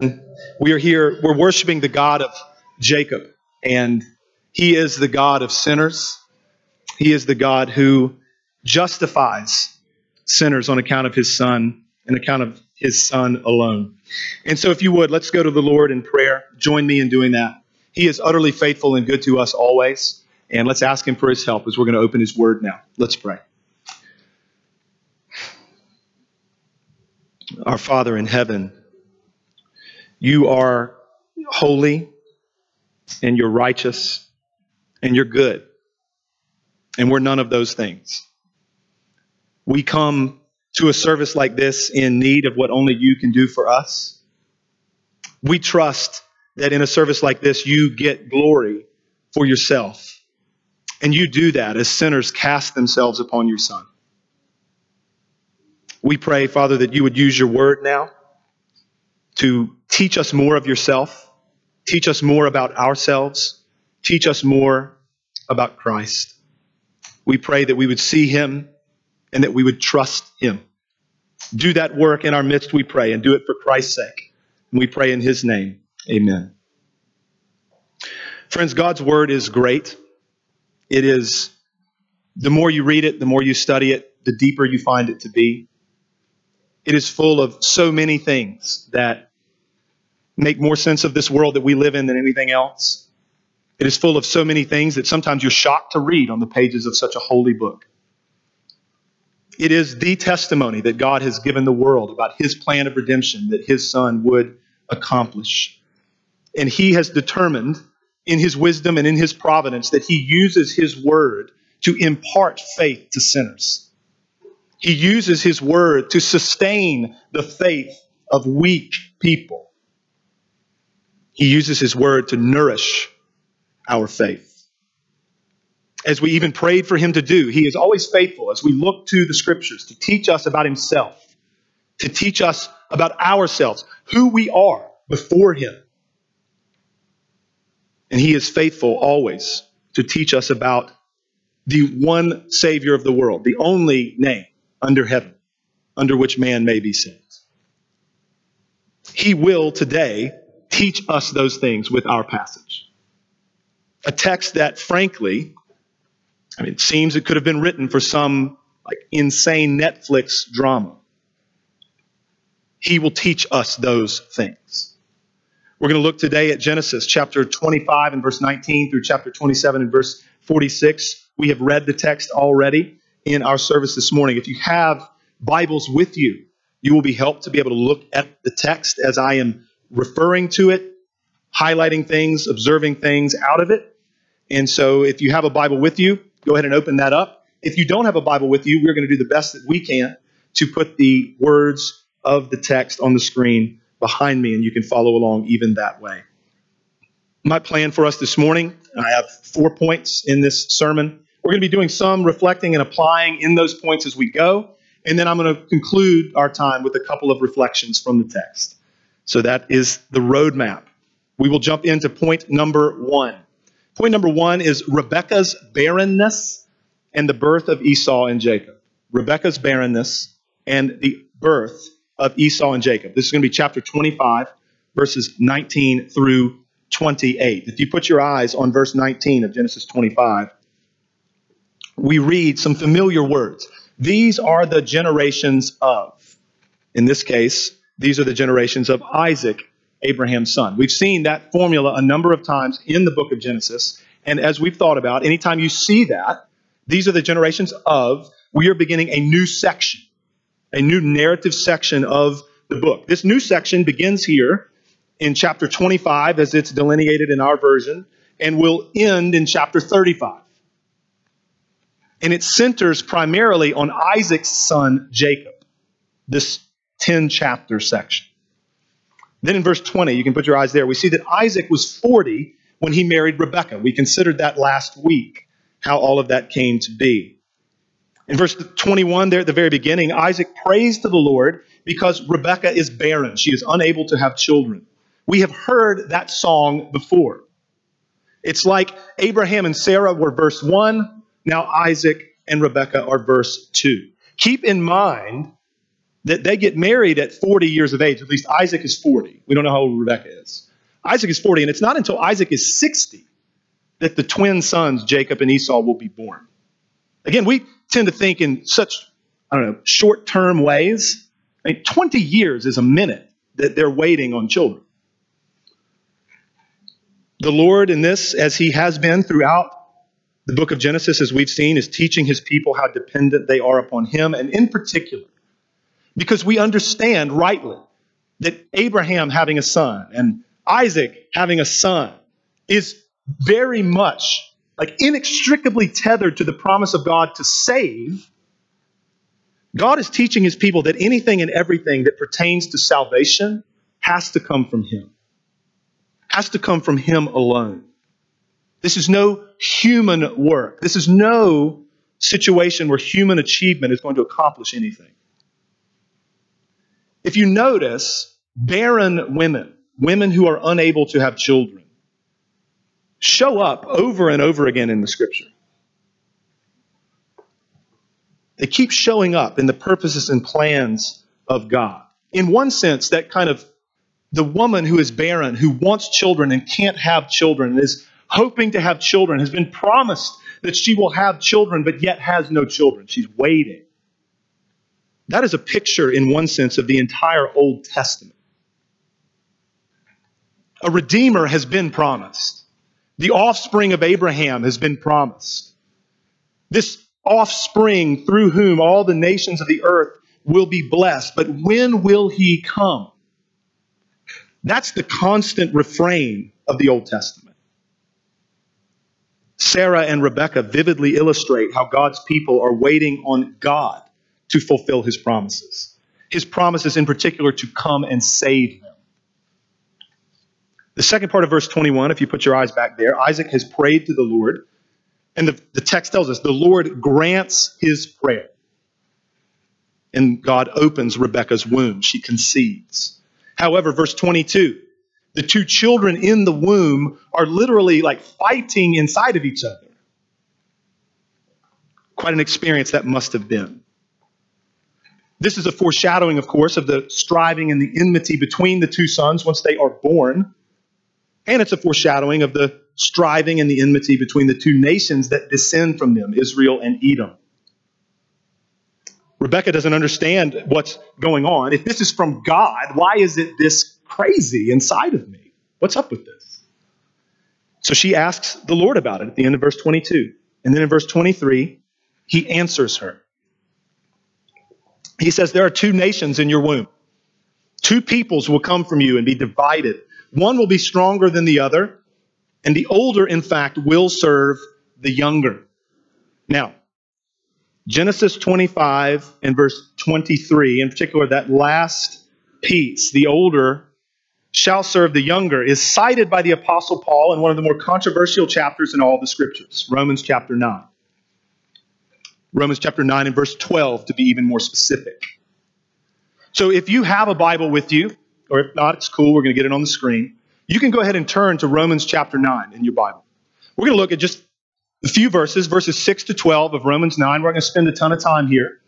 We are here, we're worshiping the God of Jacob, and he is the God of sinners. He is the God who justifies sinners on account of his son, on account of his son alone. And so, if you would, let's go to the Lord in prayer. Join me in doing that. He is utterly faithful and good to us always. And let's ask him for his help as we're going to open his word now. Let's pray. Our Father in heaven, you are holy and you're righteous and you're good. And we're none of those things. We come to a service like this in need of what only you can do for us. We trust that in a service like this, you get glory for yourself. And you do that as sinners cast themselves upon your Son. We pray, Father, that you would use your word now to teach us more of yourself, teach us more about ourselves, teach us more about Christ. We pray that we would see him and that we would trust him. Do that work in our midst, we pray, and do it for Christ's sake. And we pray in his name. Amen. Friends, God's word is great. It is, the more you read it, the more you study it, the deeper you find it to be. It is full of so many things that make more sense of this world that we live in than anything else. It is full of so many things that sometimes you're shocked to read on the pages of such a holy book. It is the testimony that God has given the world about his plan of redemption that his son would accomplish. And he has determined in his wisdom and in his providence that he uses his word to impart faith to sinners. He uses his word to sustain the faith of weak people. He uses his word to nourish our faith. As we even prayed for him to do, he is always faithful as we look to the scriptures to teach us about himself, to teach us about ourselves, who we are before him. And he is faithful always to teach us about the one Savior of the world, the only name under heaven under which man may be saved. He will today teach us those things with our passage. A text that, frankly, I mean, it seems it could have been written for some like insane Netflix drama. He will teach us those things. We're going to look today at Genesis chapter 25 and verse 19 through chapter 27 and verse 46. We have read the text already in our service this morning. If you have Bibles with you, you will be helped to be able to look at the text as I am referring to it, highlighting things, observing things out of it. And so if you have a Bible with you, go ahead and open that up. If you don't have a Bible with you, we're going to do the best that we can to put the words of the text on the screen behind me, and you can follow along even that way. My plan for us this morning, I have four points in this sermon. We're going to be doing some reflecting and applying in those points as we go. And then I'm going to conclude our time with a couple of reflections from the text. So that is the roadmap. We will jump into point number one. Point number one is Rebekah's barrenness and the birth of Esau and Jacob. Rebekah's barrenness and the birth of Esau and Jacob. This is going to be chapter 25, verses 19 through 28. If you put your eyes on verse 19 of Genesis 25, we read some familiar words. These are the generations of. In this case, these are the generations of Isaac, Abraham's son. We've seen that formula a number of times in the book of Genesis. And as we've thought about, anytime you see that, these are the generations of, we are beginning a new section, a new narrative section of the book. This new section begins here in chapter 25, as it's delineated in our version, and will end in chapter 35 and it centers primarily on Isaac's son Jacob, this 10 chapter section. Then in verse 20, you can put your eyes there, we see that Isaac was 40 when he married Rebekah. We considered that last week, how all of that came to be. In verse 21, there at the very beginning, Isaac prays to the Lord because Rebekah is barren. She is unable to have children. We have heard that song before. It's like Abraham and Sarah were verse 1, now Isaac and Rebekah are verse 2. Keep in mind that they get married at 40 years of age. At least Isaac is 40. We don't know how old Rebecca is. Isaac is 40, and it's not until Isaac is 60 that the twin sons, Jacob and Esau, will be born. Again, we tend to think in such, I don't know, short term ways. I mean, 20 years is a minute that they're waiting on children. The Lord, in this, as He has been throughout the book of Genesis, as we've seen, is teaching His people how dependent they are upon Him, and in particular, because we understand rightly that Abraham having a son and Isaac having a son is very much like inextricably tethered to the promise of God to save. God is teaching his people that anything and everything that pertains to salvation has to come from him, has to come from him alone. This is no human work. This is no situation where human achievement is going to accomplish anything. If you notice, barren women, women who are unable to have children, show up over and over again in the scripture. They keep showing up in the purposes and plans of God. In one sense, that kind of the woman who is barren, who wants children and can't have children, is hoping to have children, has been promised that she will have children, but yet has no children. She's waiting. That is a picture, in one sense, of the entire Old Testament. A Redeemer has been promised. The offspring of Abraham has been promised. This offspring through whom all the nations of the earth will be blessed. But when will he come? That's the constant refrain of the Old Testament. Sarah and Rebekah vividly illustrate how God's people are waiting on God to fulfill his promises. His promises, in particular, to come and save them. The second part of verse 21, if you put your eyes back there, Isaac has prayed to the Lord. And the, the text tells us the Lord grants his prayer. And God opens Rebekah's womb. She conceives. However, verse 22, the two children in the womb are literally like fighting inside of each other. Quite an experience that must have been. This is a foreshadowing, of course, of the striving and the enmity between the two sons once they are born. And it's a foreshadowing of the striving and the enmity between the two nations that descend from them, Israel and Edom. Rebecca doesn't understand what's going on. If this is from God, why is it this crazy inside of me? What's up with this? So she asks the Lord about it at the end of verse 22. And then in verse 23, he answers her. He says, There are two nations in your womb. Two peoples will come from you and be divided. One will be stronger than the other, and the older, in fact, will serve the younger. Now, Genesis 25 and verse 23, in particular, that last piece, the older shall serve the younger, is cited by the Apostle Paul in one of the more controversial chapters in all the scriptures, Romans chapter 9. Romans chapter 9 and verse 12, to be even more specific. So if you have a Bible with you, or if not, it's cool. We're going to get it on the screen. You can go ahead and turn to Romans chapter 9 in your Bible. We're going to look at just a few verses, verses 6 to 12 of Romans 9. We're going to spend a ton of time here.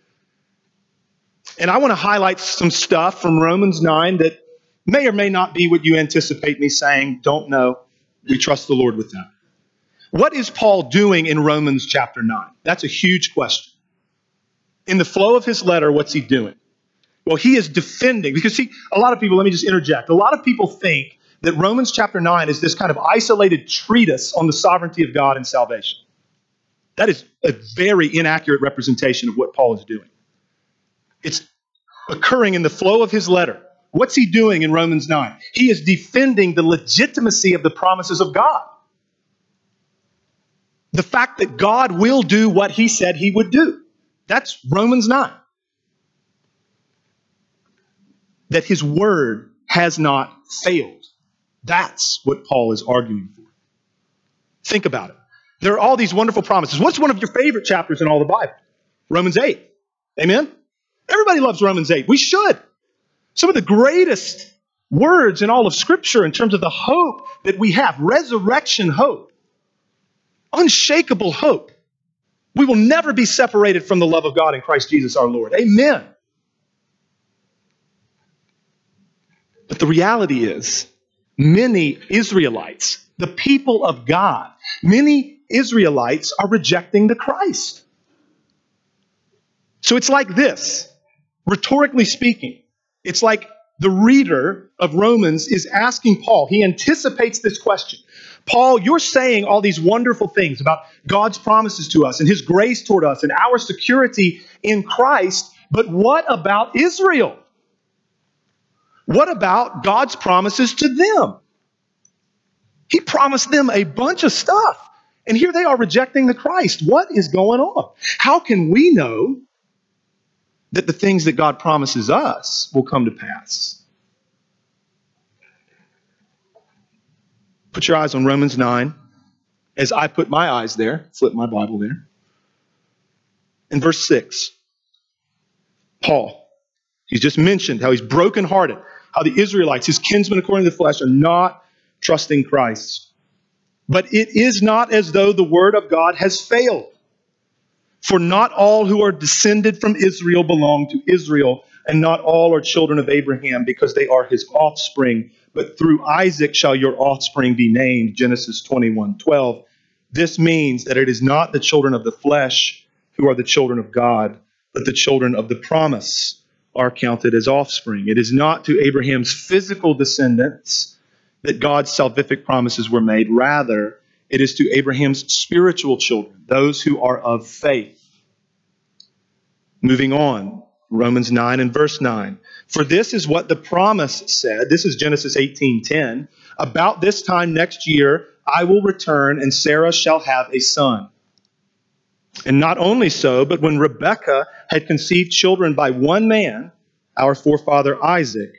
And I want to highlight some stuff from Romans 9 that may or may not be what you anticipate me saying. Don't know. We trust the Lord with that. What is Paul doing in Romans chapter 9? That's a huge question. In the flow of his letter, what's he doing? Well, he is defending, because see, a lot of people, let me just interject. A lot of people think that Romans chapter 9 is this kind of isolated treatise on the sovereignty of God and salvation. That is a very inaccurate representation of what Paul is doing. It's occurring in the flow of his letter. What's he doing in Romans 9? He is defending the legitimacy of the promises of God. The fact that God will do what he said he would do. That's Romans 9. that his word has not failed. That's what Paul is arguing for. Think about it. There are all these wonderful promises. What's one of your favorite chapters in all the Bible? Romans 8. Amen? Everybody loves Romans 8. We should. Some of the greatest words in all of Scripture in terms of the hope that we have resurrection hope, unshakable hope. We will never be separated from the love of God in Christ Jesus our Lord. Amen. But the reality is, many Israelites, the people of God, many Israelites are rejecting the Christ. So it's like this, rhetorically speaking, it's like the reader of Romans is asking Paul, he anticipates this question. Paul, you're saying all these wonderful things about God's promises to us and his grace toward us and our security in Christ, but what about Israel? What about God's promises to them? He promised them a bunch of stuff, and here they are rejecting the Christ. What is going on? How can we know that the things that God promises us will come to pass? Put your eyes on Romans 9 as I put my eyes there, flip my Bible there. In verse 6, Paul, he's just mentioned how he's brokenhearted, how the Israelites, his kinsmen according to the flesh, are not trusting Christ. But it is not as though the word of God has failed. For not all who are descended from Israel belong to Israel, and not all are children of Abraham because they are his offspring. But through Isaac shall your offspring be named. Genesis 21 12. This means that it is not the children of the flesh who are the children of God, but the children of the promise are counted as offspring. It is not to Abraham's physical descendants that God's salvific promises were made. Rather, it is to Abraham's spiritual children, those who are of faith. Moving on, Romans 9 and verse 9. For this is what the promise said. This is Genesis 18:10. About this time next year I will return and Sarah shall have a son. And not only so, but when Rebekah had conceived children by one man, our forefather Isaac,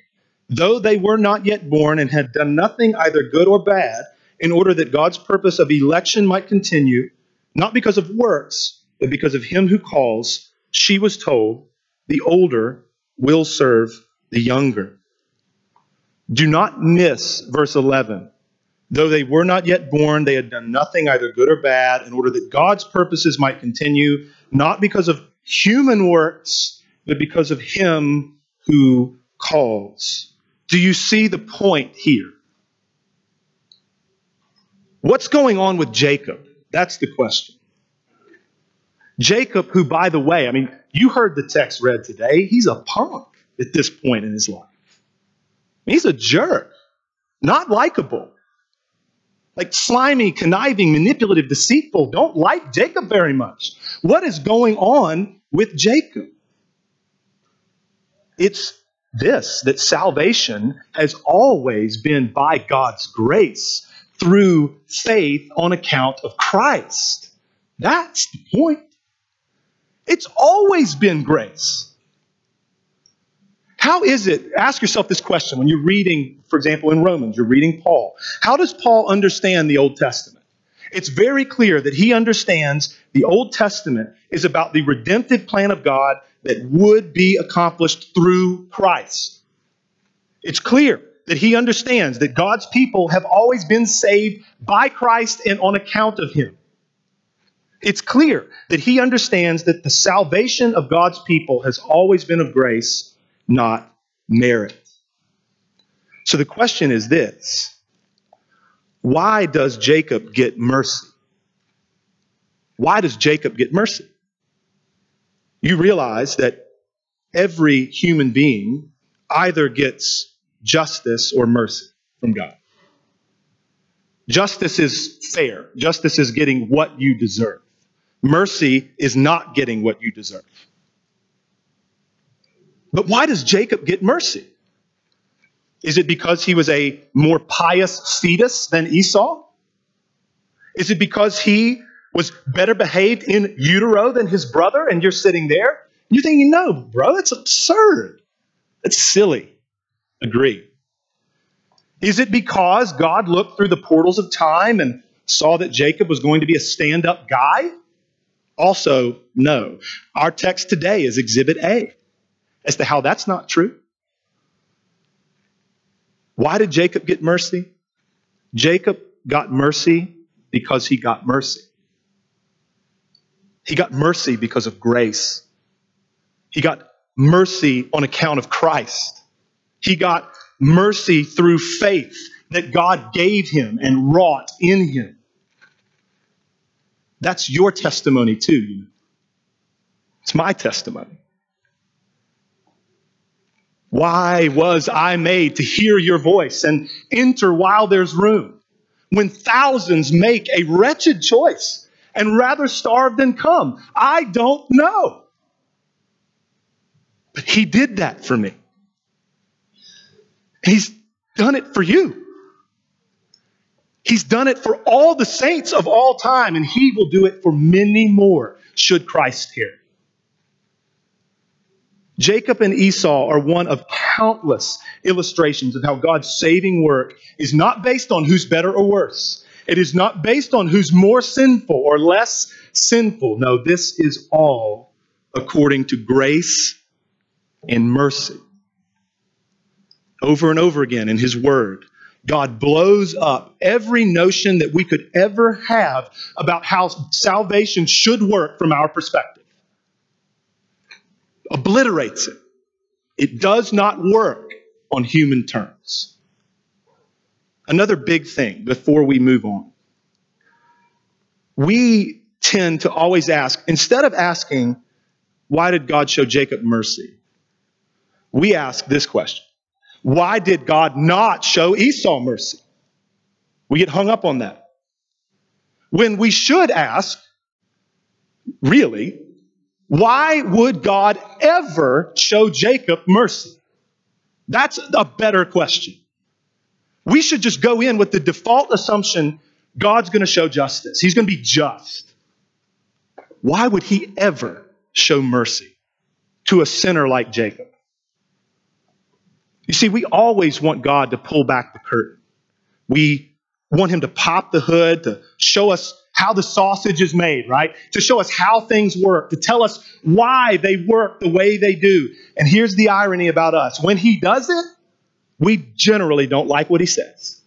though they were not yet born and had done nothing either good or bad, in order that God's purpose of election might continue, not because of works, but because of him who calls, she was told, the older will serve the younger. Do not miss verse 11. Though they were not yet born, they had done nothing either good or bad, in order that God's purposes might continue, not because of human works, but because of him who calls. Do you see the point here? What's going on with Jacob? That's the question. Jacob, who, by the way, I mean, you heard the text read today, he's a punk at this point in his life. He's a jerk, not likable. Like slimy, conniving, manipulative, deceitful, don't like Jacob very much. What is going on with Jacob? It's this that salvation has always been by God's grace through faith on account of Christ. That's the point. It's always been grace. How is it? Ask yourself this question when you're reading, for example, in Romans, you're reading Paul. How does Paul understand the Old Testament? It's very clear that he understands the Old Testament is about the redemptive plan of God that would be accomplished through Christ. It's clear that he understands that God's people have always been saved by Christ and on account of him. It's clear that he understands that the salvation of God's people has always been of grace, not merit. So the question is this Why does Jacob get mercy? Why does Jacob get mercy? You realize that every human being either gets justice or mercy from God. Justice is fair. Justice is getting what you deserve. Mercy is not getting what you deserve. But why does Jacob get mercy? Is it because he was a more pious fetus than Esau? Is it because he was better behaved in utero than his brother and you're sitting there? You're thinking, no, bro, that's absurd. That's silly. Agree. Is it because God looked through the portals of time and saw that Jacob was going to be a stand up guy? Also, no. Our text today is Exhibit A as to how that's not true. Why did Jacob get mercy? Jacob got mercy because he got mercy. He got mercy because of grace. He got mercy on account of Christ. He got mercy through faith that God gave him and wrought in him. That's your testimony too. It's my testimony. Why was I made to hear your voice and enter while there's room? When thousands make a wretched choice and rather starve than come, I don't know. But He did that for me. He's done it for you. He's done it for all the saints of all time, and He will do it for many more should Christ hear. Jacob and Esau are one of countless illustrations of how God's saving work is not based on who's better or worse. It is not based on who's more sinful or less sinful. No, this is all according to grace and mercy. Over and over again in His Word, God blows up every notion that we could ever have about how salvation should work from our perspective obliterates it. It does not work on human terms. Another big thing before we move on. We tend to always ask, instead of asking, why did God show Jacob mercy? We ask this question Why did God not show Esau mercy? We get hung up on that. When we should ask, really, why would God ever show Jacob mercy? That's a better question. We should just go in with the default assumption God's going to show justice. He's going to be just. Why would he ever show mercy to a sinner like Jacob? You see, we always want God to pull back the curtain. We want him to pop the hood, to show us how the sausage is made, right? To show us how things work, to tell us why they work the way they do. And here's the irony about us when he does it, we generally don't like what he says.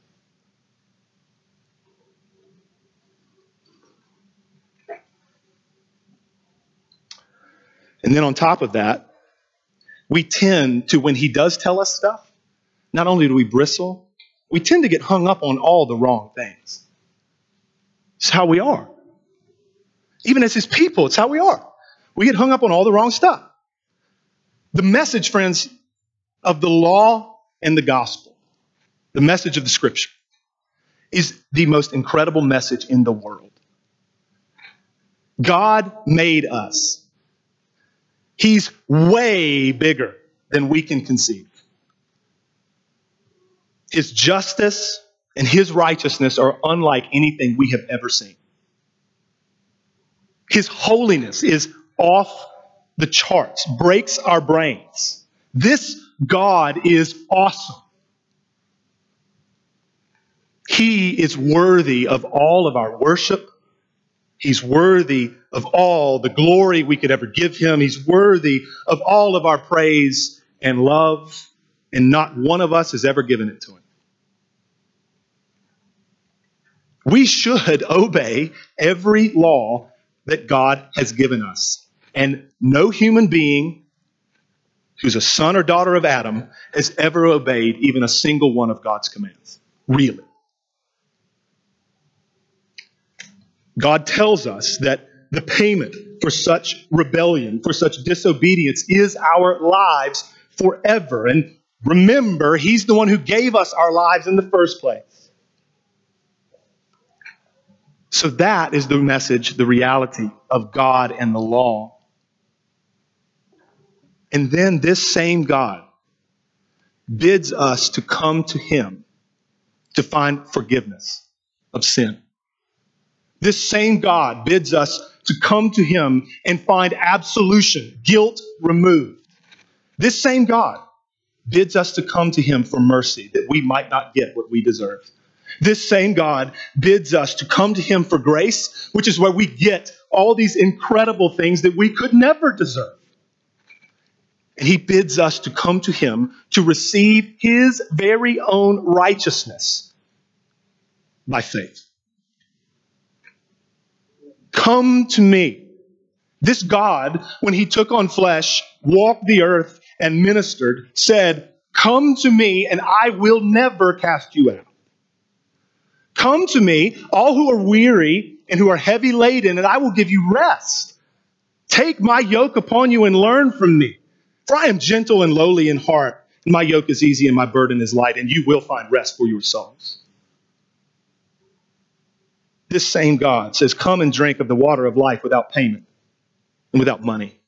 And then on top of that, we tend to, when he does tell us stuff, not only do we bristle, we tend to get hung up on all the wrong things. It's how we are. Even as his people, it's how we are. We get hung up on all the wrong stuff. The message, friends, of the law and the gospel, the message of the scripture, is the most incredible message in the world. God made us. He's way bigger than we can conceive. His justice and his righteousness are unlike anything we have ever seen. His holiness is off the charts, breaks our brains. This God is awesome. He is worthy of all of our worship. He's worthy of all the glory we could ever give him. He's worthy of all of our praise and love, and not one of us has ever given it to him. We should obey every law that God has given us. And no human being who's a son or daughter of Adam has ever obeyed even a single one of God's commands. Really. God tells us that the payment for such rebellion, for such disobedience, is our lives forever. And remember, He's the one who gave us our lives in the first place. So that is the message, the reality of God and the law. And then this same God bids us to come to Him to find forgiveness of sin. This same God bids us to come to Him and find absolution, guilt removed. This same God bids us to come to Him for mercy that we might not get what we deserve. This same God bids us to come to Him for grace, which is where we get all these incredible things that we could never deserve. And He bids us to come to Him to receive His very own righteousness by faith. Come to me. This God, when He took on flesh, walked the earth, and ministered, said, Come to me, and I will never cast you out. Come to me, all who are weary and who are heavy laden, and I will give you rest. Take my yoke upon you and learn from me. For I am gentle and lowly in heart, and my yoke is easy and my burden is light, and you will find rest for your souls. This same God says, Come and drink of the water of life without payment and without money.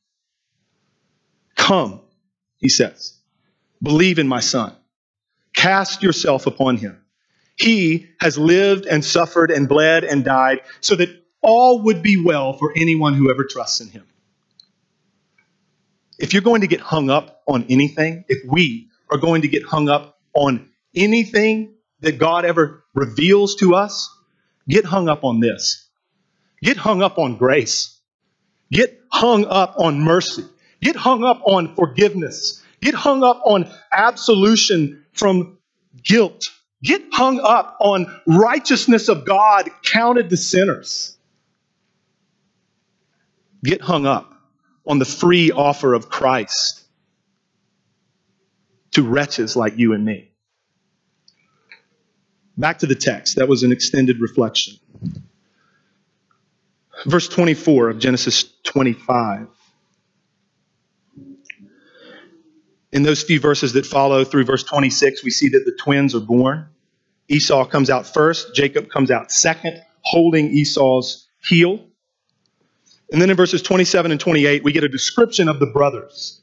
Come, he says, believe in my Son. Cast yourself upon him. He has lived and suffered and bled and died so that all would be well for anyone who ever trusts in him. If you're going to get hung up on anything, if we are going to get hung up on anything that God ever reveals to us, get hung up on this. Get hung up on grace. Get hung up on mercy. Get hung up on forgiveness. Get hung up on absolution from guilt. Get hung up on righteousness of God counted to sinners. Get hung up on the free offer of Christ to wretches like you and me. Back to the text. That was an extended reflection. Verse 24 of Genesis 25. In those few verses that follow through verse 26, we see that the twins are born. Esau comes out first, Jacob comes out second, holding Esau's heel. And then in verses 27 and 28, we get a description of the brothers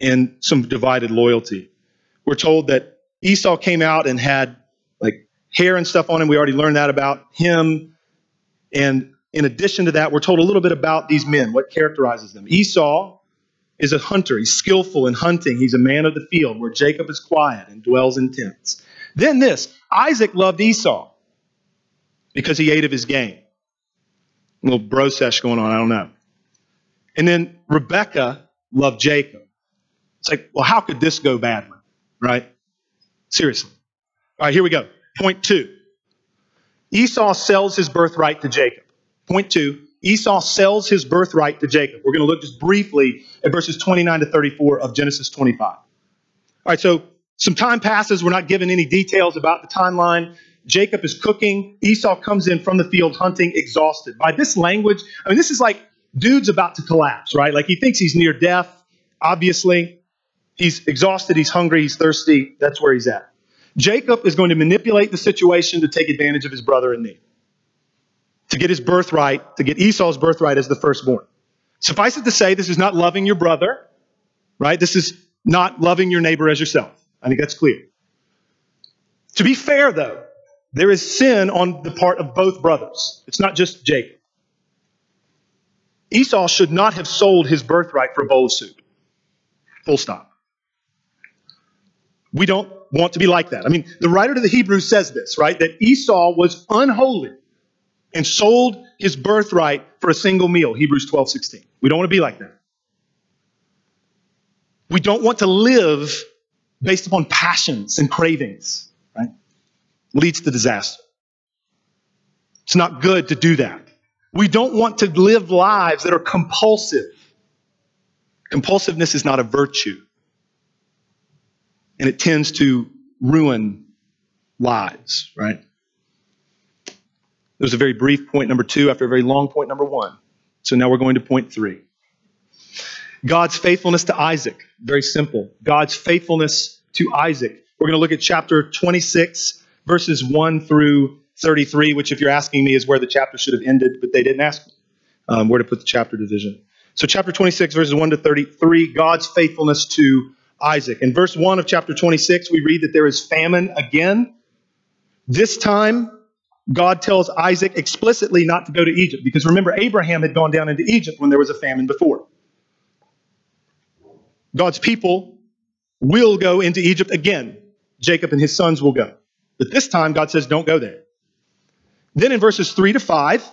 and some divided loyalty. We're told that Esau came out and had hair and stuff on him. We already learned that about him. And in addition to that, we're told a little bit about these men, what characterizes them. Esau is a hunter. He's skillful in hunting. He's a man of the field, where Jacob is quiet and dwells in tents. Then this Isaac loved Esau because he ate of his game. A little bro sesh going on, I don't know. And then Rebecca loved Jacob. It's like, well, how could this go badly? Right? Seriously. All right, here we go. Point two Esau sells his birthright to Jacob. Point two Esau sells his birthright to Jacob. We're going to look just briefly at verses 29 to 34 of Genesis 25. All right, so some time passes. We're not given any details about the timeline. Jacob is cooking. Esau comes in from the field hunting, exhausted. By this language, I mean, this is like dude's about to collapse, right? Like he thinks he's near death, obviously. He's exhausted, he's hungry, he's thirsty. That's where he's at. Jacob is going to manipulate the situation to take advantage of his brother in need to get his birthright, to get Esau's birthright as the firstborn. Suffice it to say, this is not loving your brother, right? This is not loving your neighbor as yourself. I think that's clear. To be fair, though, there is sin on the part of both brothers. It's not just Jacob. Esau should not have sold his birthright for a bowl of soup. Full stop. We don't want to be like that. I mean, the writer to the Hebrews says this, right? That Esau was unholy and sold his birthright for a single meal, Hebrews 12, 16. We don't want to be like that. We don't want to live based upon passions and cravings, right? Leads to disaster. It's not good to do that. We don't want to live lives that are compulsive. Compulsiveness is not a virtue, and it tends to ruin lives, right? Was a very brief point number two after a very long point number one. So now we're going to point three. God's faithfulness to Isaac. Very simple. God's faithfulness to Isaac. We're going to look at chapter 26, verses 1 through 33, which, if you're asking me, is where the chapter should have ended, but they didn't ask me um, where to put the chapter division. So, chapter 26, verses 1 to 33, God's faithfulness to Isaac. In verse 1 of chapter 26, we read that there is famine again. This time, God tells Isaac explicitly not to go to Egypt because remember, Abraham had gone down into Egypt when there was a famine before. God's people will go into Egypt again. Jacob and his sons will go. But this time, God says, don't go there. Then in verses 3 to 5,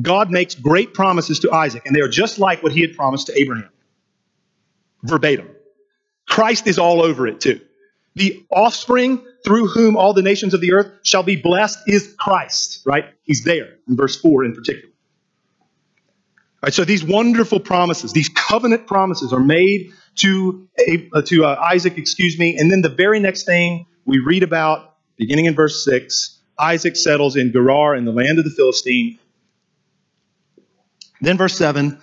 God makes great promises to Isaac, and they are just like what he had promised to Abraham. Verbatim. Christ is all over it, too. The offspring through whom all the nations of the earth shall be blessed is Christ, right? He's there in verse 4 in particular. All right, so these wonderful promises, these covenant promises, are made to uh, to uh, Isaac, excuse me, and then the very next thing we read about, beginning in verse six, Isaac settles in Gerar in the land of the Philistine. Then verse seven,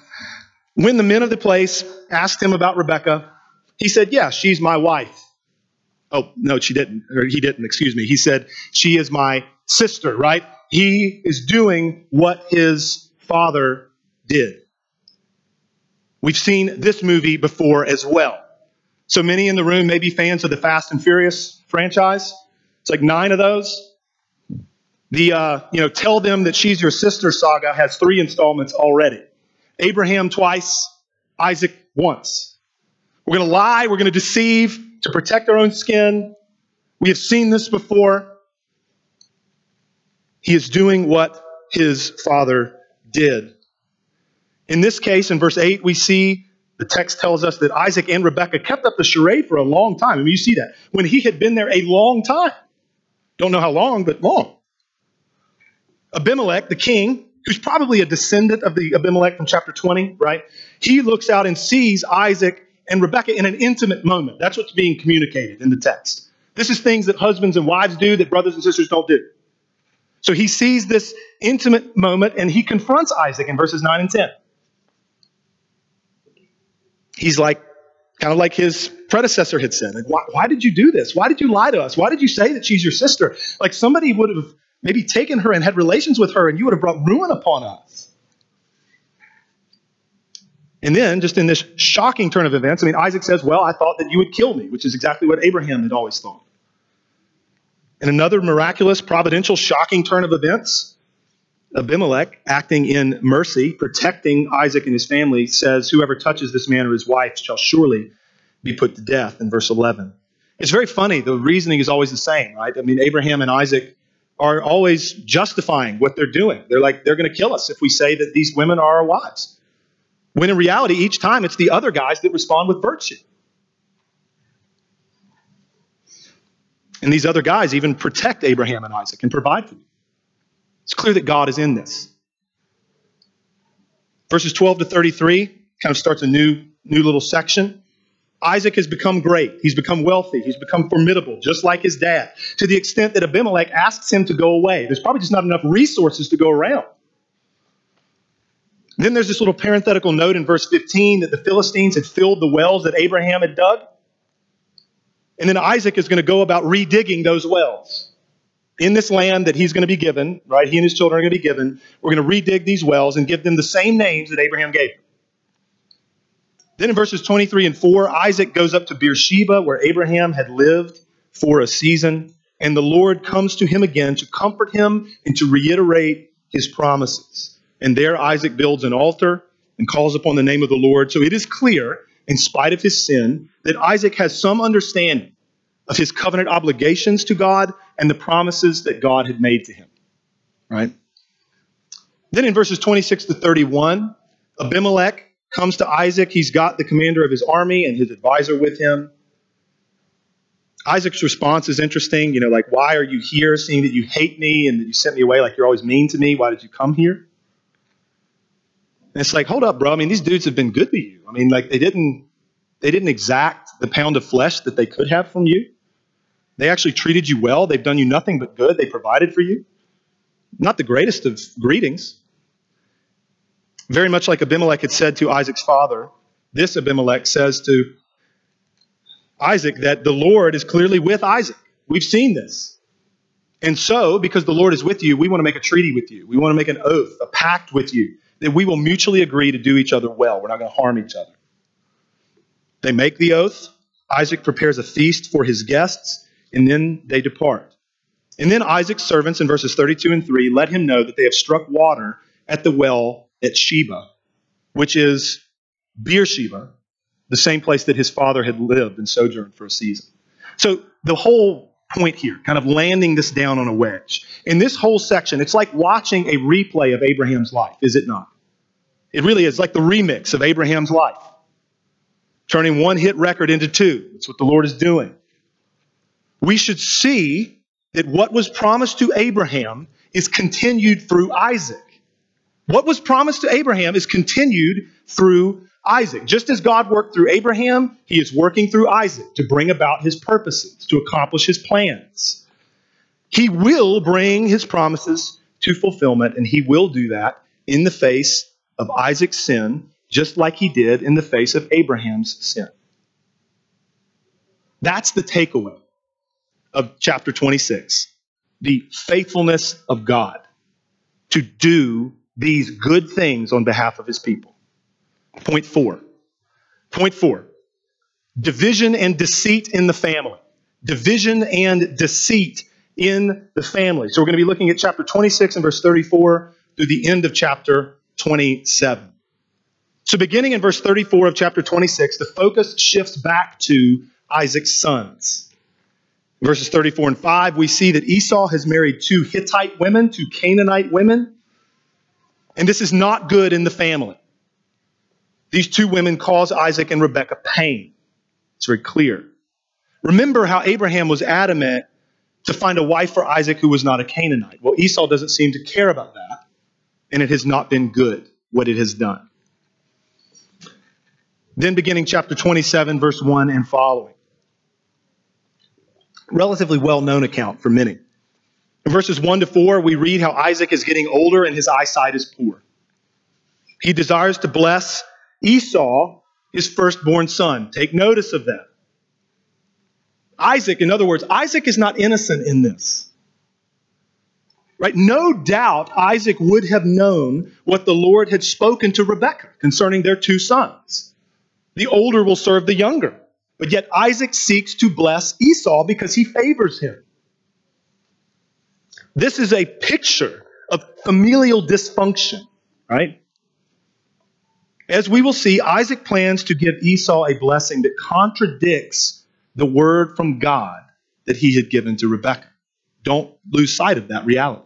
when the men of the place asked him about Rebekah, he said, "Yeah, she's my wife." Oh no, she didn't, or he didn't. Excuse me. He said, "She is my sister." Right? He is doing what his father did. We've seen this movie before as well. So many in the room may be fans of the Fast and Furious franchise. It's like nine of those. The uh, you know, tell them that she's your sister saga has three installments already. Abraham twice, Isaac once. We're going to lie, we're going to deceive to protect our own skin. We have seen this before. He is doing what his father did. In this case, in verse 8, we see the text tells us that Isaac and Rebekah kept up the charade for a long time. I mean, you see that. When he had been there a long time. Don't know how long, but long. Abimelech, the king, who's probably a descendant of the Abimelech from chapter 20, right? He looks out and sees Isaac and Rebecca in an intimate moment. That's what's being communicated in the text. This is things that husbands and wives do that brothers and sisters don't do. So he sees this intimate moment and he confronts Isaac in verses 9 and 10 he's like, kind of like his predecessor had said, like, why, why did you do this? Why did you lie to us? Why did you say that she's your sister? Like somebody would have maybe taken her and had relations with her, and you would have brought ruin upon us. And then, just in this shocking turn of events, I mean, Isaac says, Well, I thought that you would kill me, which is exactly what Abraham had always thought. In another miraculous, providential, shocking turn of events, Abimelech, acting in mercy, protecting Isaac and his family, says, Whoever touches this man or his wife shall surely be put to death, in verse 11. It's very funny. The reasoning is always the same, right? I mean, Abraham and Isaac are always justifying what they're doing. They're like, they're going to kill us if we say that these women are our wives. When in reality, each time it's the other guys that respond with virtue. And these other guys even protect Abraham and Isaac and provide for them. It's clear that God is in this. Verses 12 to 33 kind of starts a new, new little section. Isaac has become great. He's become wealthy. He's become formidable, just like his dad, to the extent that Abimelech asks him to go away. There's probably just not enough resources to go around. Then there's this little parenthetical note in verse 15 that the Philistines had filled the wells that Abraham had dug. And then Isaac is going to go about redigging those wells in this land that he's going to be given, right? He and his children are going to be given. We're going to redig these wells and give them the same names that Abraham gave them. Then in verses 23 and 4, Isaac goes up to Beersheba, where Abraham had lived for a season, and the Lord comes to him again to comfort him and to reiterate his promises. And there Isaac builds an altar and calls upon the name of the Lord. So it is clear, in spite of his sin, that Isaac has some understanding of his covenant obligations to God and the promises that God had made to him. Right? Then in verses 26 to 31, Abimelech comes to Isaac. He's got the commander of his army and his advisor with him. Isaac's response is interesting. You know, like, why are you here, seeing that you hate me and that you sent me away like you're always mean to me? Why did you come here? And it's like, hold up, bro. I mean, these dudes have been good to you. I mean, like, they didn't they didn't exact the pound of flesh that they could have from you. They actually treated you well. They've done you nothing but good. They provided for you. Not the greatest of greetings. Very much like Abimelech had said to Isaac's father, this Abimelech says to Isaac that the Lord is clearly with Isaac. We've seen this. And so, because the Lord is with you, we want to make a treaty with you. We want to make an oath, a pact with you, that we will mutually agree to do each other well. We're not going to harm each other. They make the oath. Isaac prepares a feast for his guests and then they depart. And then Isaac's servants in verses 32 and 3 let him know that they have struck water at the well at Sheba, which is Beersheba, the same place that his father had lived and sojourned for a season. So the whole point here, kind of landing this down on a wedge. In this whole section, it's like watching a replay of Abraham's life, is it not? It really is like the remix of Abraham's life, turning one hit record into two. That's what the Lord is doing we should see that what was promised to Abraham is continued through Isaac. What was promised to Abraham is continued through Isaac. Just as God worked through Abraham, he is working through Isaac to bring about his purposes, to accomplish his plans. He will bring his promises to fulfillment, and he will do that in the face of Isaac's sin, just like he did in the face of Abraham's sin. That's the takeaway of chapter 26 the faithfulness of God to do these good things on behalf of his people. Point four. Point four division and deceit in the family. Division and deceit in the family. So we're going to be looking at chapter 26 and verse 34 through the end of chapter 27. So beginning in verse 34 of chapter 26, the focus shifts back to Isaac's sons. verses 34 and 5, we see that Esau has married two Hittite women, two Canaanite women. And this is not good in the family. These two women cause Isaac and Rebekah pain. It's very clear. Remember how Abraham was adamant to find a wife for Isaac who was not a Canaanite. Well, Esau doesn't seem to care about that, and it has not been good what it has done. Then, beginning chapter 27, verse 1 and following. Relatively well known account for many. In verses 1 to 4, we read how Isaac is getting older and his eyesight is poor. He desires to bless Esau, his firstborn son. Take notice of that. Isaac, in other words, Isaac is not innocent in this. Right? No doubt Isaac would have known what the Lord had spoken to Rebekah concerning their two sons. The older will serve the younger. But yet Isaac seeks to bless Esau because he favors him. This is a picture of familial dysfunction, right? As we will see, Isaac plans to give Esau a blessing that contradicts the word from God that he had given to Rebekah. Don't lose sight of that reality.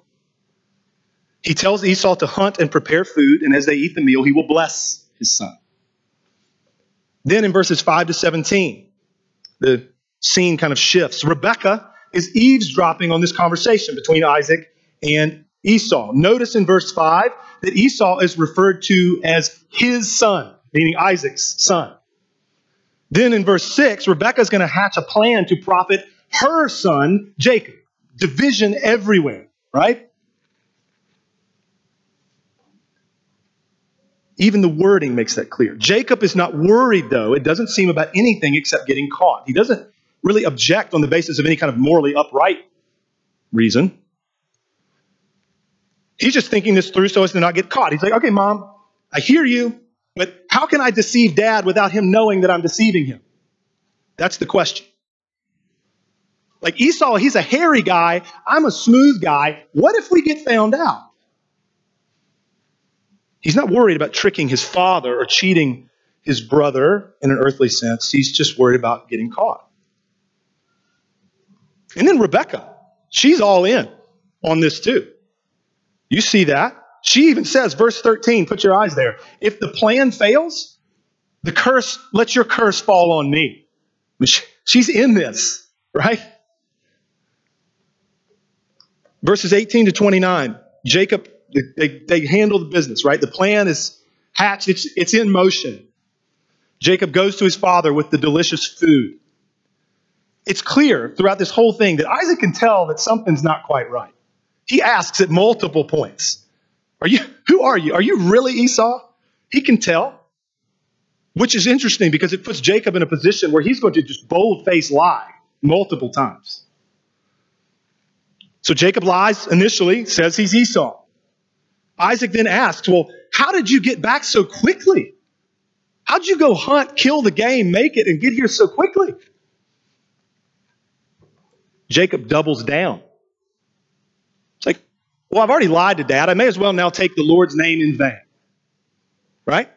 He tells Esau to hunt and prepare food, and as they eat the meal, he will bless his son. Then in verses 5 to 17, the scene kind of shifts. Rebekah is eavesdropping on this conversation between Isaac and Esau. Notice in verse 5 that Esau is referred to as his son, meaning Isaac's son. Then in verse 6, Rebekah is going to hatch a plan to profit her son, Jacob. Division everywhere, right? Even the wording makes that clear. Jacob is not worried, though. It doesn't seem about anything except getting caught. He doesn't really object on the basis of any kind of morally upright reason. He's just thinking this through so as to not get caught. He's like, okay, mom, I hear you, but how can I deceive dad without him knowing that I'm deceiving him? That's the question. Like Esau, he's a hairy guy. I'm a smooth guy. What if we get found out? He's not worried about tricking his father or cheating his brother in an earthly sense. He's just worried about getting caught. And then Rebecca, she's all in on this too. You see that? She even says, verse 13, put your eyes there. If the plan fails, the curse, let your curse fall on me. She's in this, right? Verses 18 to 29, Jacob, they, they handle the business, right? The plan is hatched, it's, it's in motion. Jacob goes to his father with the delicious food. It's clear throughout this whole thing that Isaac can tell that something's not quite right. He asks at multiple points, Are you who are you? Are you really Esau? He can tell. Which is interesting because it puts Jacob in a position where he's going to just bold face lie multiple times. So Jacob lies initially, says he's Esau. Isaac then asks, Well, how did you get back so quickly? How'd you go hunt, kill the game, make it, and get here so quickly? Jacob doubles down. It's like, well, I've already lied to dad. I may as well now take the Lord's name in vain. Right?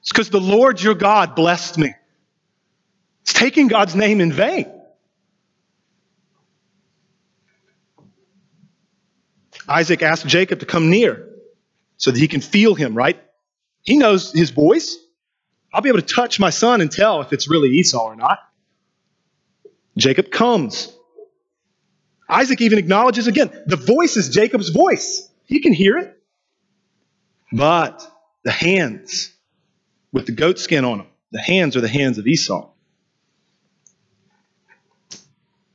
It's because the Lord your God blessed me. It's taking God's name in vain. Isaac asked Jacob to come near so that he can feel him, right? He knows his voice. I'll be able to touch my son and tell if it's really Esau or not. Jacob comes. Isaac even acknowledges again the voice is Jacob's voice. He can hear it. But the hands with the goat skin on them, the hands are the hands of Esau.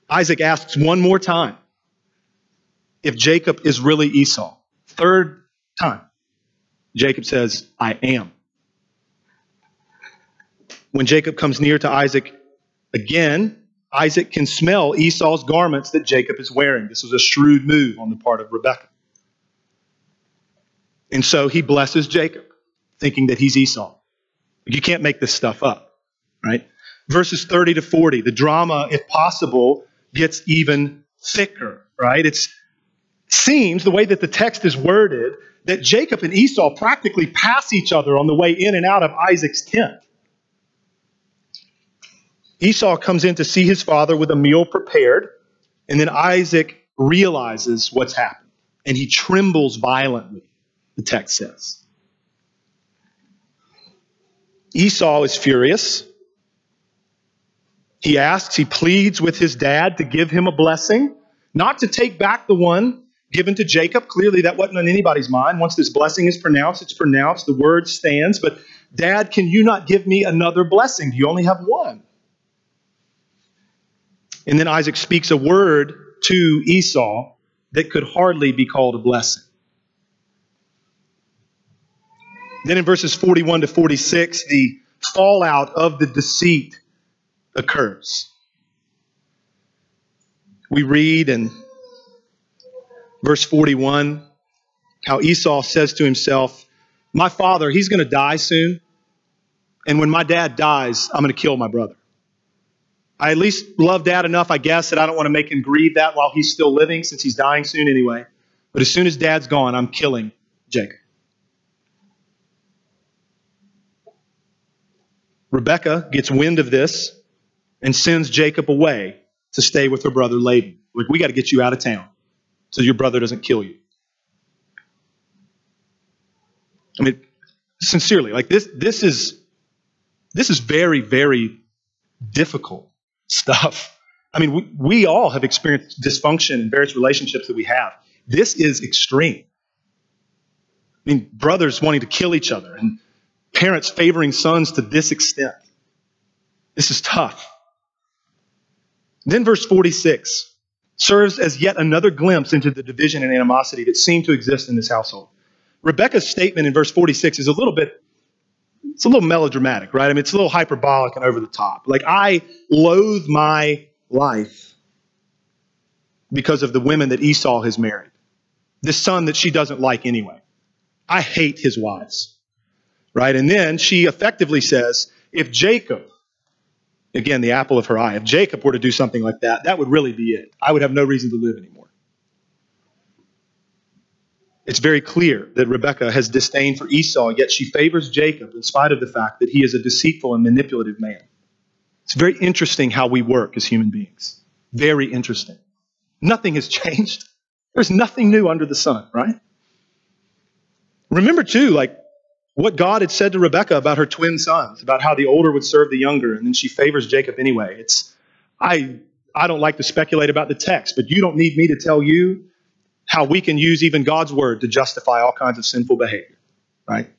Isaac asks one more time if Jacob is really Esau. Third time. Jacob says, I am. When Jacob comes near to Isaac again, Isaac can smell Esau's garments that Jacob is wearing. This was a shrewd move on the part of Rebekah. And so he blesses Jacob, thinking that he's Esau. You can't make this stuff up, right? Verses 30 to 40, the drama, if possible, gets even thicker, right? It seems, the way that the text is worded, that Jacob and Esau practically pass each other on the way in and out of Isaac's tent. Esau comes in to see his father with a meal prepared, and then Isaac realizes what's happened, and he trembles violently, the text says. Esau is furious. He asks, he pleads with his dad to give him a blessing, not to take back the one given to Jacob. Clearly, that wasn't on anybody's mind. Once this blessing is pronounced, it's pronounced, the word stands. But, Dad, can you not give me another blessing? Do you only have one? And then Isaac speaks a word to Esau that could hardly be called a blessing. Then in verses 41 to 46, the fallout of the deceit occurs. We read in verse 41 how Esau says to himself, My father, he's going to die soon. And when my dad dies, I'm going to kill my brother. I at least love dad enough, I guess, that I don't want to make him grieve that while he's still living, since he's dying soon anyway. But as soon as dad's gone, I'm killing Jacob. Rebecca gets wind of this and sends Jacob away to stay with her brother Laban. Like, we got to get you out of town so your brother doesn't kill you. I mean, sincerely, like this, this is this is very, very difficult stuff. I mean, we, we all have experienced dysfunction in various relationships that we have. This is extreme. I mean, brothers wanting to kill each other and parents favoring sons to this extent. This is tough. Then, verse 46 serves as yet another glimpse into the division and animosity that seemed to exist in this household. Rebecca's statement in verse 46 is a little bit it's a little melodramatic, right? I mean, it's a little hyperbolic and over the top. Like, I loathe my life because of the women that Esau has married, this son that she doesn't like anyway. I hate his wives, right? And then she effectively says, if Jacob, again, the apple of her eye, if Jacob were to do something like that, that would really be it. I would have no reason to live anymore it's very clear that Rebekah has disdain for Esau, yet she favors Jacob in spite of the fact that he is a deceitful and manipulative man. It's very interesting how we work as human beings. Very interesting. Nothing has changed. There's nothing new under the sun, right? Remember, too, like what God had said to Rebecca about her twin sons, about how the older would serve the younger, and then she favors Jacob anyway. It's I I don't like to speculate about the text, but you don't need me to tell you how we can use even God's word to justify all kinds of sinful behavior, right?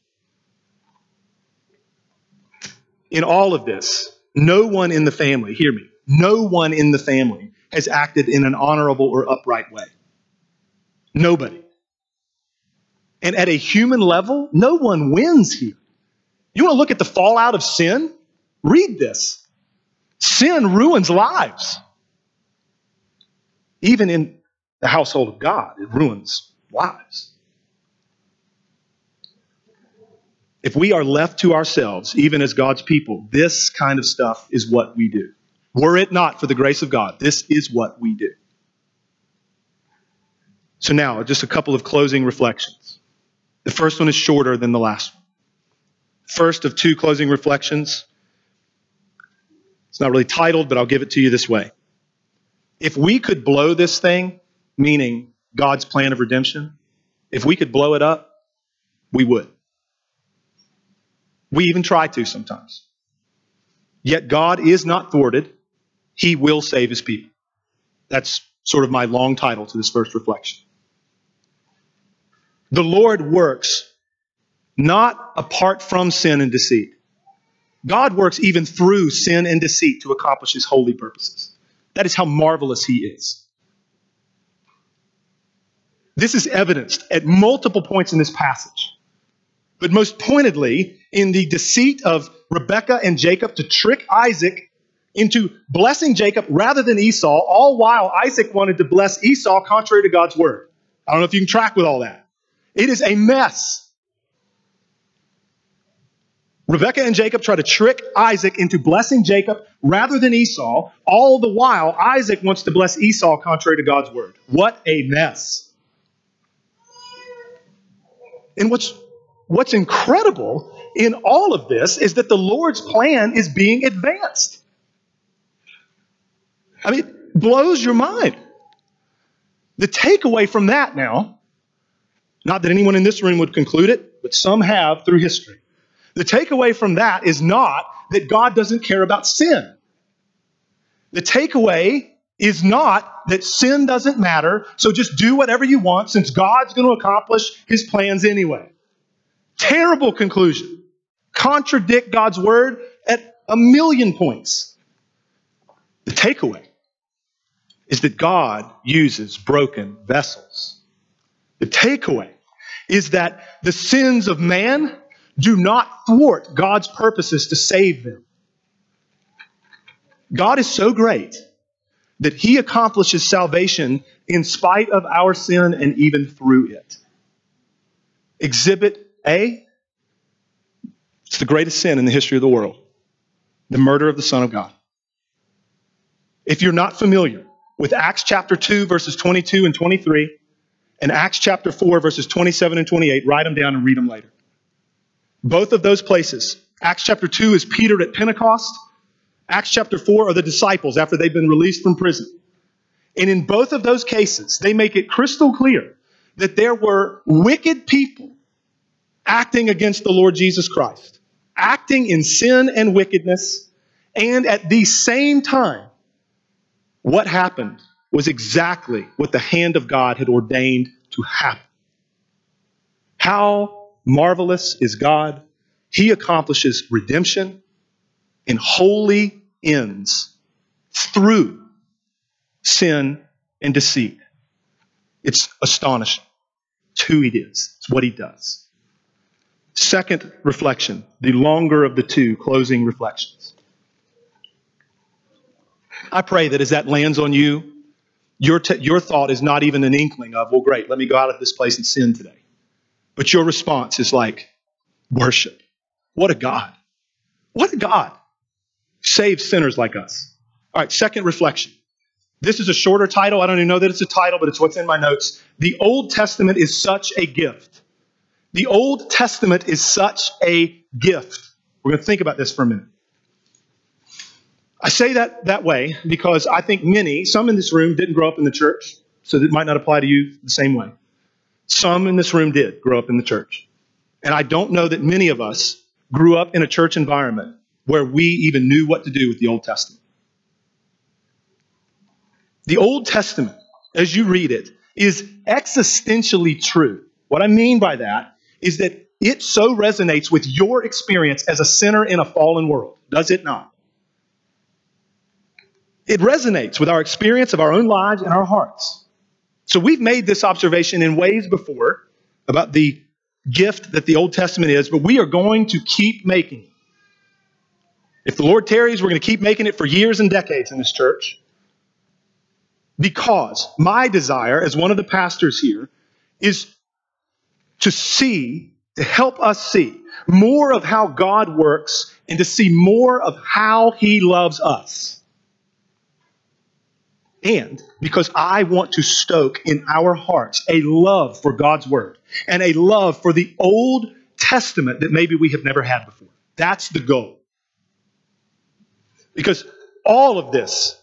In all of this, no one in the family, hear me, no one in the family has acted in an honorable or upright way. Nobody. And at a human level, no one wins here. You want to look at the fallout of sin? Read this. Sin ruins lives. Even in the household of God. It ruins lives. If we are left to ourselves, even as God's people, this kind of stuff is what we do. Were it not for the grace of God, this is what we do. So, now, just a couple of closing reflections. The first one is shorter than the last. First of two closing reflections. It's not really titled, but I'll give it to you this way. If we could blow this thing, meaning God's plan of redemption, if we could blow it up, we would. We even try to sometimes. Yet God is not thwarted. He will save his people. That's sort of my long title to this first reflection. The Lord works not apart from sin and deceit. God works even through sin and deceit to accomplish his holy purposes. That is how marvelous he is. This is evidenced at multiple points in this passage. But most pointedly, in the deceit of Rebekah and Jacob to trick Isaac into blessing Jacob rather than Esau, all while Isaac wanted to bless Esau contrary to God's word. I don't know if you can track with all that. It is a mess. Rebekah and Jacob try to trick Isaac into blessing Jacob rather than Esau. All the while, Isaac wants to bless Esau contrary to God's word. What a mess. And what's, what's incredible in all of this is that the Lord's plan is being advanced. I mean, it blows your mind. The takeaway from that now, not that anyone in this room would conclude it, but some have through history the takeaway from that is not that God doesn't care about sin. The takeaway is not that sin doesn't matter, so just do whatever you want since God's going to accomplish his plans anyway. Terrible conclusion. Contradict God's word at a million points. The takeaway is that God uses broken vessels. The takeaway is that the sins of man do not thwart God's purposes to save them. God is so great that he accomplishes salvation in spite of our sin and even through it. Exhibit A it's the greatest sin in the history of the world the murder of the Son of God. If you're not familiar with Acts chapter 2, verses 22 and 23, and Acts chapter 4, verses 27 and 28, write them down and read them later. Both of those places. Acts chapter 2 is Peter at Pentecost. Acts chapter 4 are the disciples after they've been released from prison. And in both of those cases, they make it crystal clear that there were wicked people acting against the Lord Jesus Christ, acting in sin and wickedness. And at the same time, what happened was exactly what the hand of God had ordained to happen. How Marvelous is God. He accomplishes redemption in holy ends through sin and deceit. It's astonishing. It's who he is, it's what he does. Second reflection, the longer of the two closing reflections. I pray that as that lands on you, your, t- your thought is not even an inkling of, well, great, let me go out of this place and sin today. But your response is like worship. What a God. What a God. Saves sinners like us. All right, second reflection. This is a shorter title. I don't even know that it's a title, but it's what's in my notes. The Old Testament is such a gift. The Old Testament is such a gift. We're going to think about this for a minute. I say that that way because I think many, some in this room didn't grow up in the church, so it might not apply to you the same way. Some in this room did grow up in the church. And I don't know that many of us grew up in a church environment where we even knew what to do with the Old Testament. The Old Testament, as you read it, is existentially true. What I mean by that is that it so resonates with your experience as a sinner in a fallen world, does it not? It resonates with our experience of our own lives and our hearts. So we've made this observation in ways before about the gift that the Old Testament is, but we are going to keep making it. If the Lord tarries, we're going to keep making it for years and decades in this church. Because my desire as one of the pastors here is to see, to help us see more of how God works and to see more of how He loves us and because I want to stoke in our hearts a love for God's Word and a love for the Old Testament that maybe we have never had before. That's the goal. Because all of this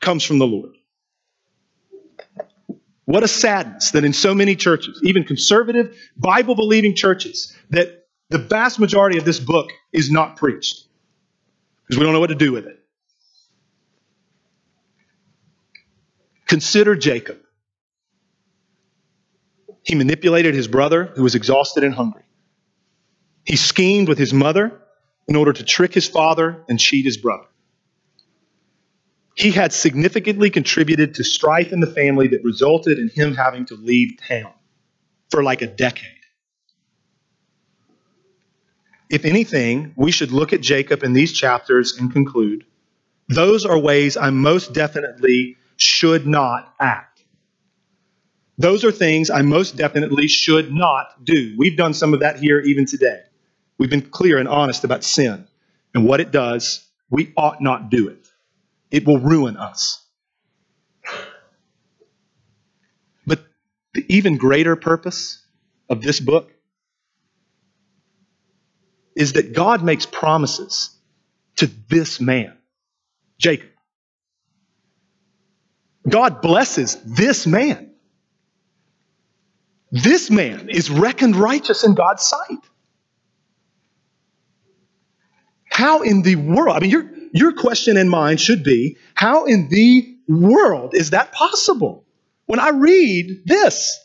comes from the Lord. What a sadness that in so many churches, even conservative, Bible believing churches, that the vast majority of this book is not preached because we don't know what to do with it. Consider Jacob. He manipulated his brother who was exhausted and hungry. He schemed with his mother in order to trick his father and cheat his brother. He had significantly contributed to strife in the family that resulted in him having to leave town for like a decade. If anything, we should look at Jacob in these chapters and conclude those are ways I most definitely should not act. Those are things I most definitely should not do. We've done some of that here even today. We've been clear and honest about sin and what it does. We ought not do it, it will ruin us. But the even greater purpose of this book is that God makes promises to this man, Jacob. God blesses this man. This man is reckoned righteous in God's sight. How in the world, I mean, your, your question and mine should be how in the world is that possible? When I read this,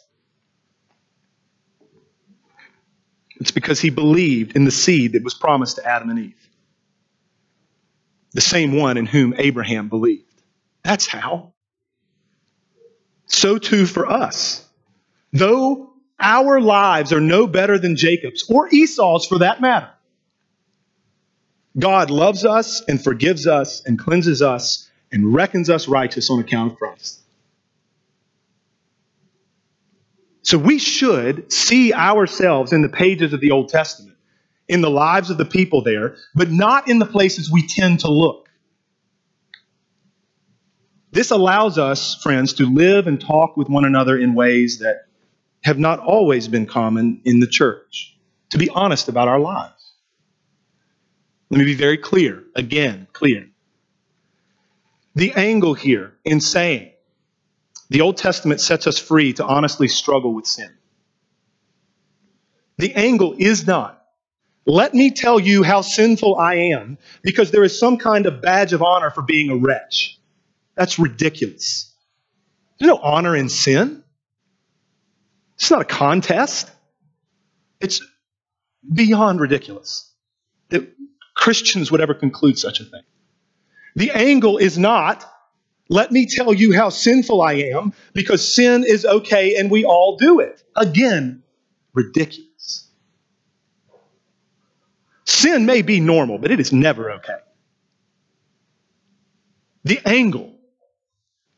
It's because he believed in the seed that was promised to Adam and Eve. The same one in whom Abraham believed. That's how. So too for us. Though our lives are no better than Jacob's or Esau's for that matter, God loves us and forgives us and cleanses us and reckons us righteous on account of Christ. So we should see ourselves in the pages of the Old Testament, in the lives of the people there, but not in the places we tend to look. This allows us, friends, to live and talk with one another in ways that have not always been common in the church, to be honest about our lives. Let me be very clear, again, clear. The angle here in saying the Old Testament sets us free to honestly struggle with sin. The angle is not, let me tell you how sinful I am because there is some kind of badge of honor for being a wretch. That's ridiculous. There's no honor in sin. It's not a contest. It's beyond ridiculous that Christians would ever conclude such a thing. The angle is not, let me tell you how sinful I am because sin is okay and we all do it. Again, ridiculous. Sin may be normal, but it is never okay. The angle,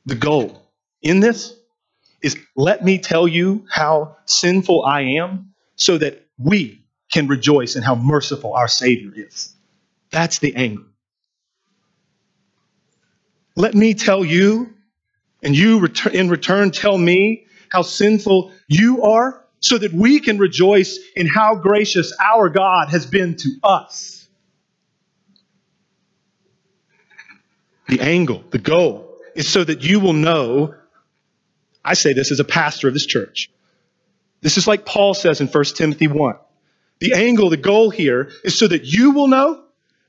the goal in this is let me tell you how sinful I am so that we can rejoice in how merciful our Savior is. That's the angle. Let me tell you, and you in return tell me how sinful you are, so that we can rejoice in how gracious our God has been to us. The angle, the goal, is so that you will know. I say this as a pastor of this church. This is like Paul says in 1 Timothy 1. The angle, the goal here is so that you will know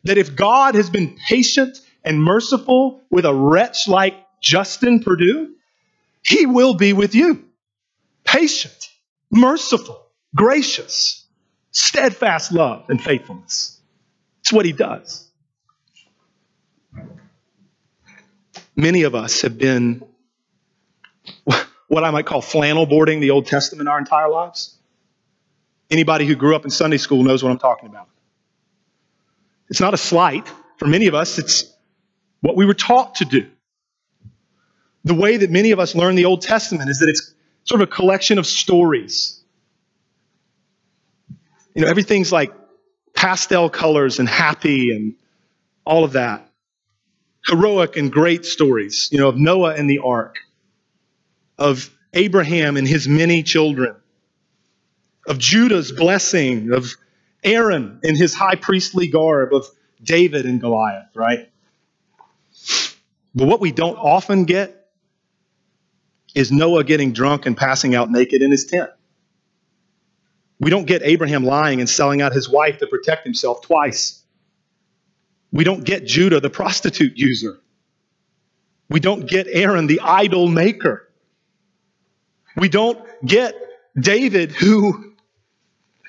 that if God has been patient and merciful with a wretch like Justin Purdue, he will be with you. Patient, merciful, gracious, steadfast love and faithfulness. It's what he does. Many of us have been what I might call flannel boarding the Old Testament our entire lives. Anybody who grew up in Sunday school knows what I'm talking about. It's not a slight. For many of us, it's what we were taught to do. The way that many of us learn the Old Testament is that it's sort of a collection of stories. You know, everything's like pastel colors and happy and all of that. Heroic and great stories, you know, of Noah and the ark, of Abraham and his many children, of Judah's blessing, of Aaron in his high priestly garb, of David and Goliath, right? But what we don't often get is Noah getting drunk and passing out naked in his tent. We don't get Abraham lying and selling out his wife to protect himself twice. We don't get Judah, the prostitute user. We don't get Aaron, the idol maker. We don't get David, who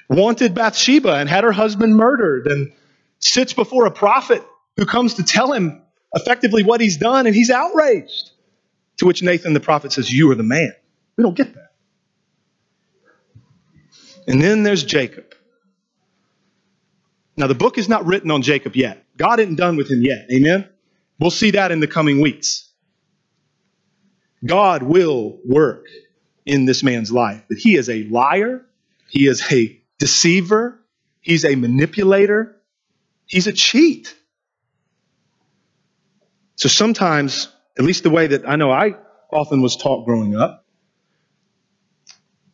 wanted Bathsheba and had her husband murdered and sits before a prophet who comes to tell him effectively what he's done and he's outraged. To which Nathan the prophet says, You are the man. We don't get that. And then there's Jacob. Now, the book is not written on Jacob yet. God isn't done with him yet. Amen? We'll see that in the coming weeks. God will work in this man's life, but he is a liar, he is a deceiver, he's a manipulator, he's a cheat. So sometimes, at least the way that I know I often was taught growing up,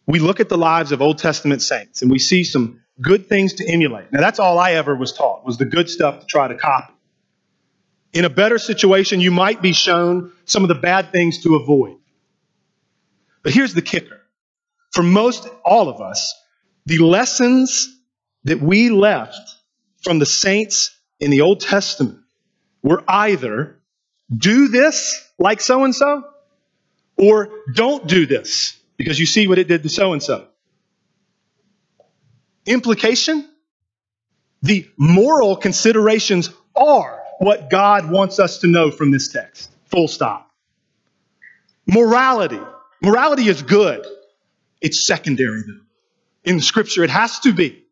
we look at the lives of Old Testament saints and we see some good things to emulate. Now that's all I ever was taught was the good stuff to try to copy. In a better situation, you might be shown some of the bad things to avoid. But here's the kicker. For most all of us, the lessons that we left from the saints in the Old Testament were either do this like so and so, or don't do this because you see what it did to so and so. Implication the moral considerations are what God wants us to know from this text. Full stop. Morality. Morality is good. It's secondary, though. In scripture, it has to be.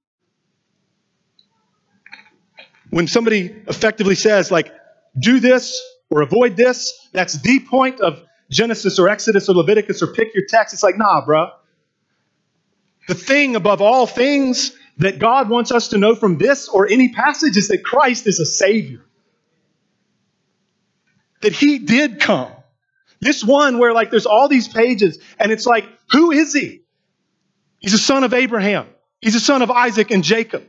When somebody effectively says, like, do this or avoid this, that's the point of Genesis or Exodus or Leviticus or pick your text. It's like, nah, bruh. The thing above all things that God wants us to know from this or any passage is that Christ is a Savior. That He did come. This one where, like, there's all these pages, and it's like, who is He? He's a son of Abraham, He's a son of Isaac and Jacob,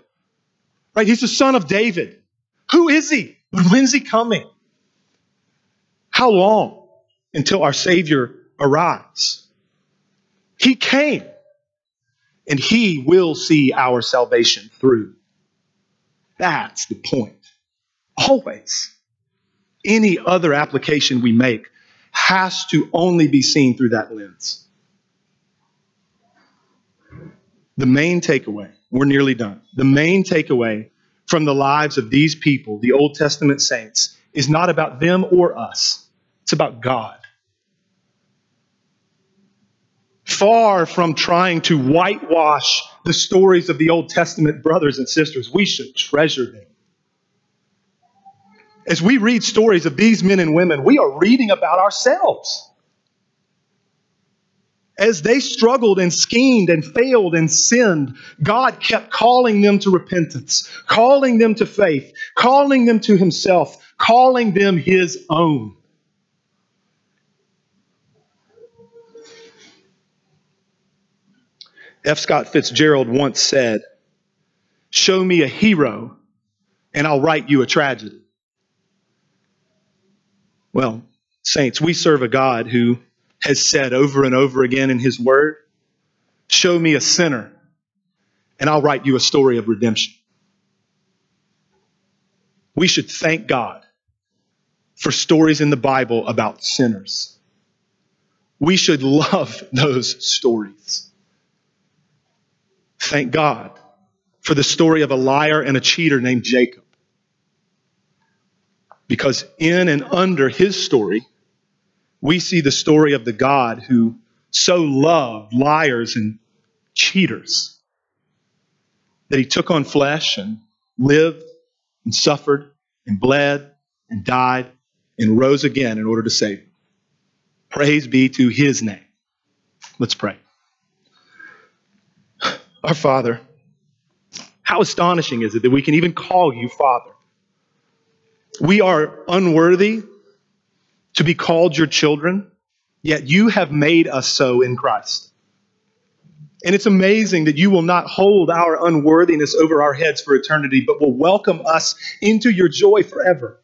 right? He's a son of David. Who is He? When's He coming? How long? until our Savior arrives. He came, and He will see our salvation through. That's the point. Always. Any other application we make has to only be seen through that lens. The main takeaway, we're nearly done. The main takeaway from the lives of these people, the Old Testament saints, is not about them or us. It's about God. Far from trying to whitewash the stories of the Old Testament brothers and sisters, we should treasure them. As we read stories of these men and women, we are reading about ourselves. As they struggled and schemed and failed and sinned, God kept calling them to repentance, calling them to faith, calling them to Himself, calling them His own. F. Scott Fitzgerald once said, Show me a hero, and I'll write you a tragedy. Well, saints, we serve a God who has said over and over again in His Word, Show me a sinner, and I'll write you a story of redemption. We should thank God for stories in the Bible about sinners. We should love those stories. Thank God for the story of a liar and a cheater named Jacob. Because in and under his story, we see the story of the God who so loved liars and cheaters that he took on flesh and lived and suffered and bled and died and rose again in order to save. Praise be to his name. Let's pray. Our Father, how astonishing is it that we can even call you Father? We are unworthy to be called your children, yet you have made us so in Christ. And it's amazing that you will not hold our unworthiness over our heads for eternity, but will welcome us into your joy forever.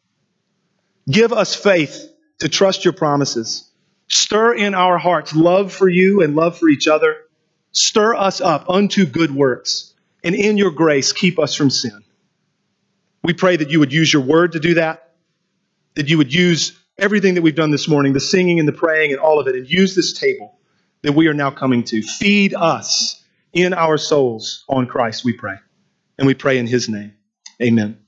Give us faith to trust your promises. Stir in our hearts love for you and love for each other Stir us up unto good works, and in your grace, keep us from sin. We pray that you would use your word to do that, that you would use everything that we've done this morning, the singing and the praying and all of it, and use this table that we are now coming to. Feed us in our souls on Christ, we pray. And we pray in his name. Amen.